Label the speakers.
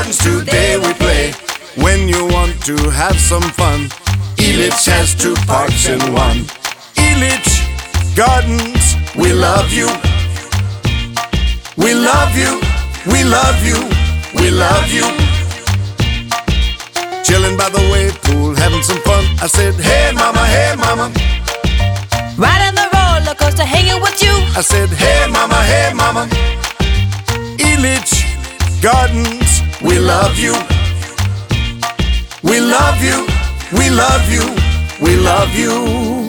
Speaker 1: Gardens today we play. When you want to have some fun, Elitch has two parks in one. Elitch Gardens, we love you. We love you, we love you, we love you. Chilling by the wave pool, having some fun. I said, Hey mama, hey mama.
Speaker 2: Riding the roller coaster, hanging with you.
Speaker 1: I said, Hey mama, hey mama. Elitch Gardens, we love you. We love you, we love you, we love you.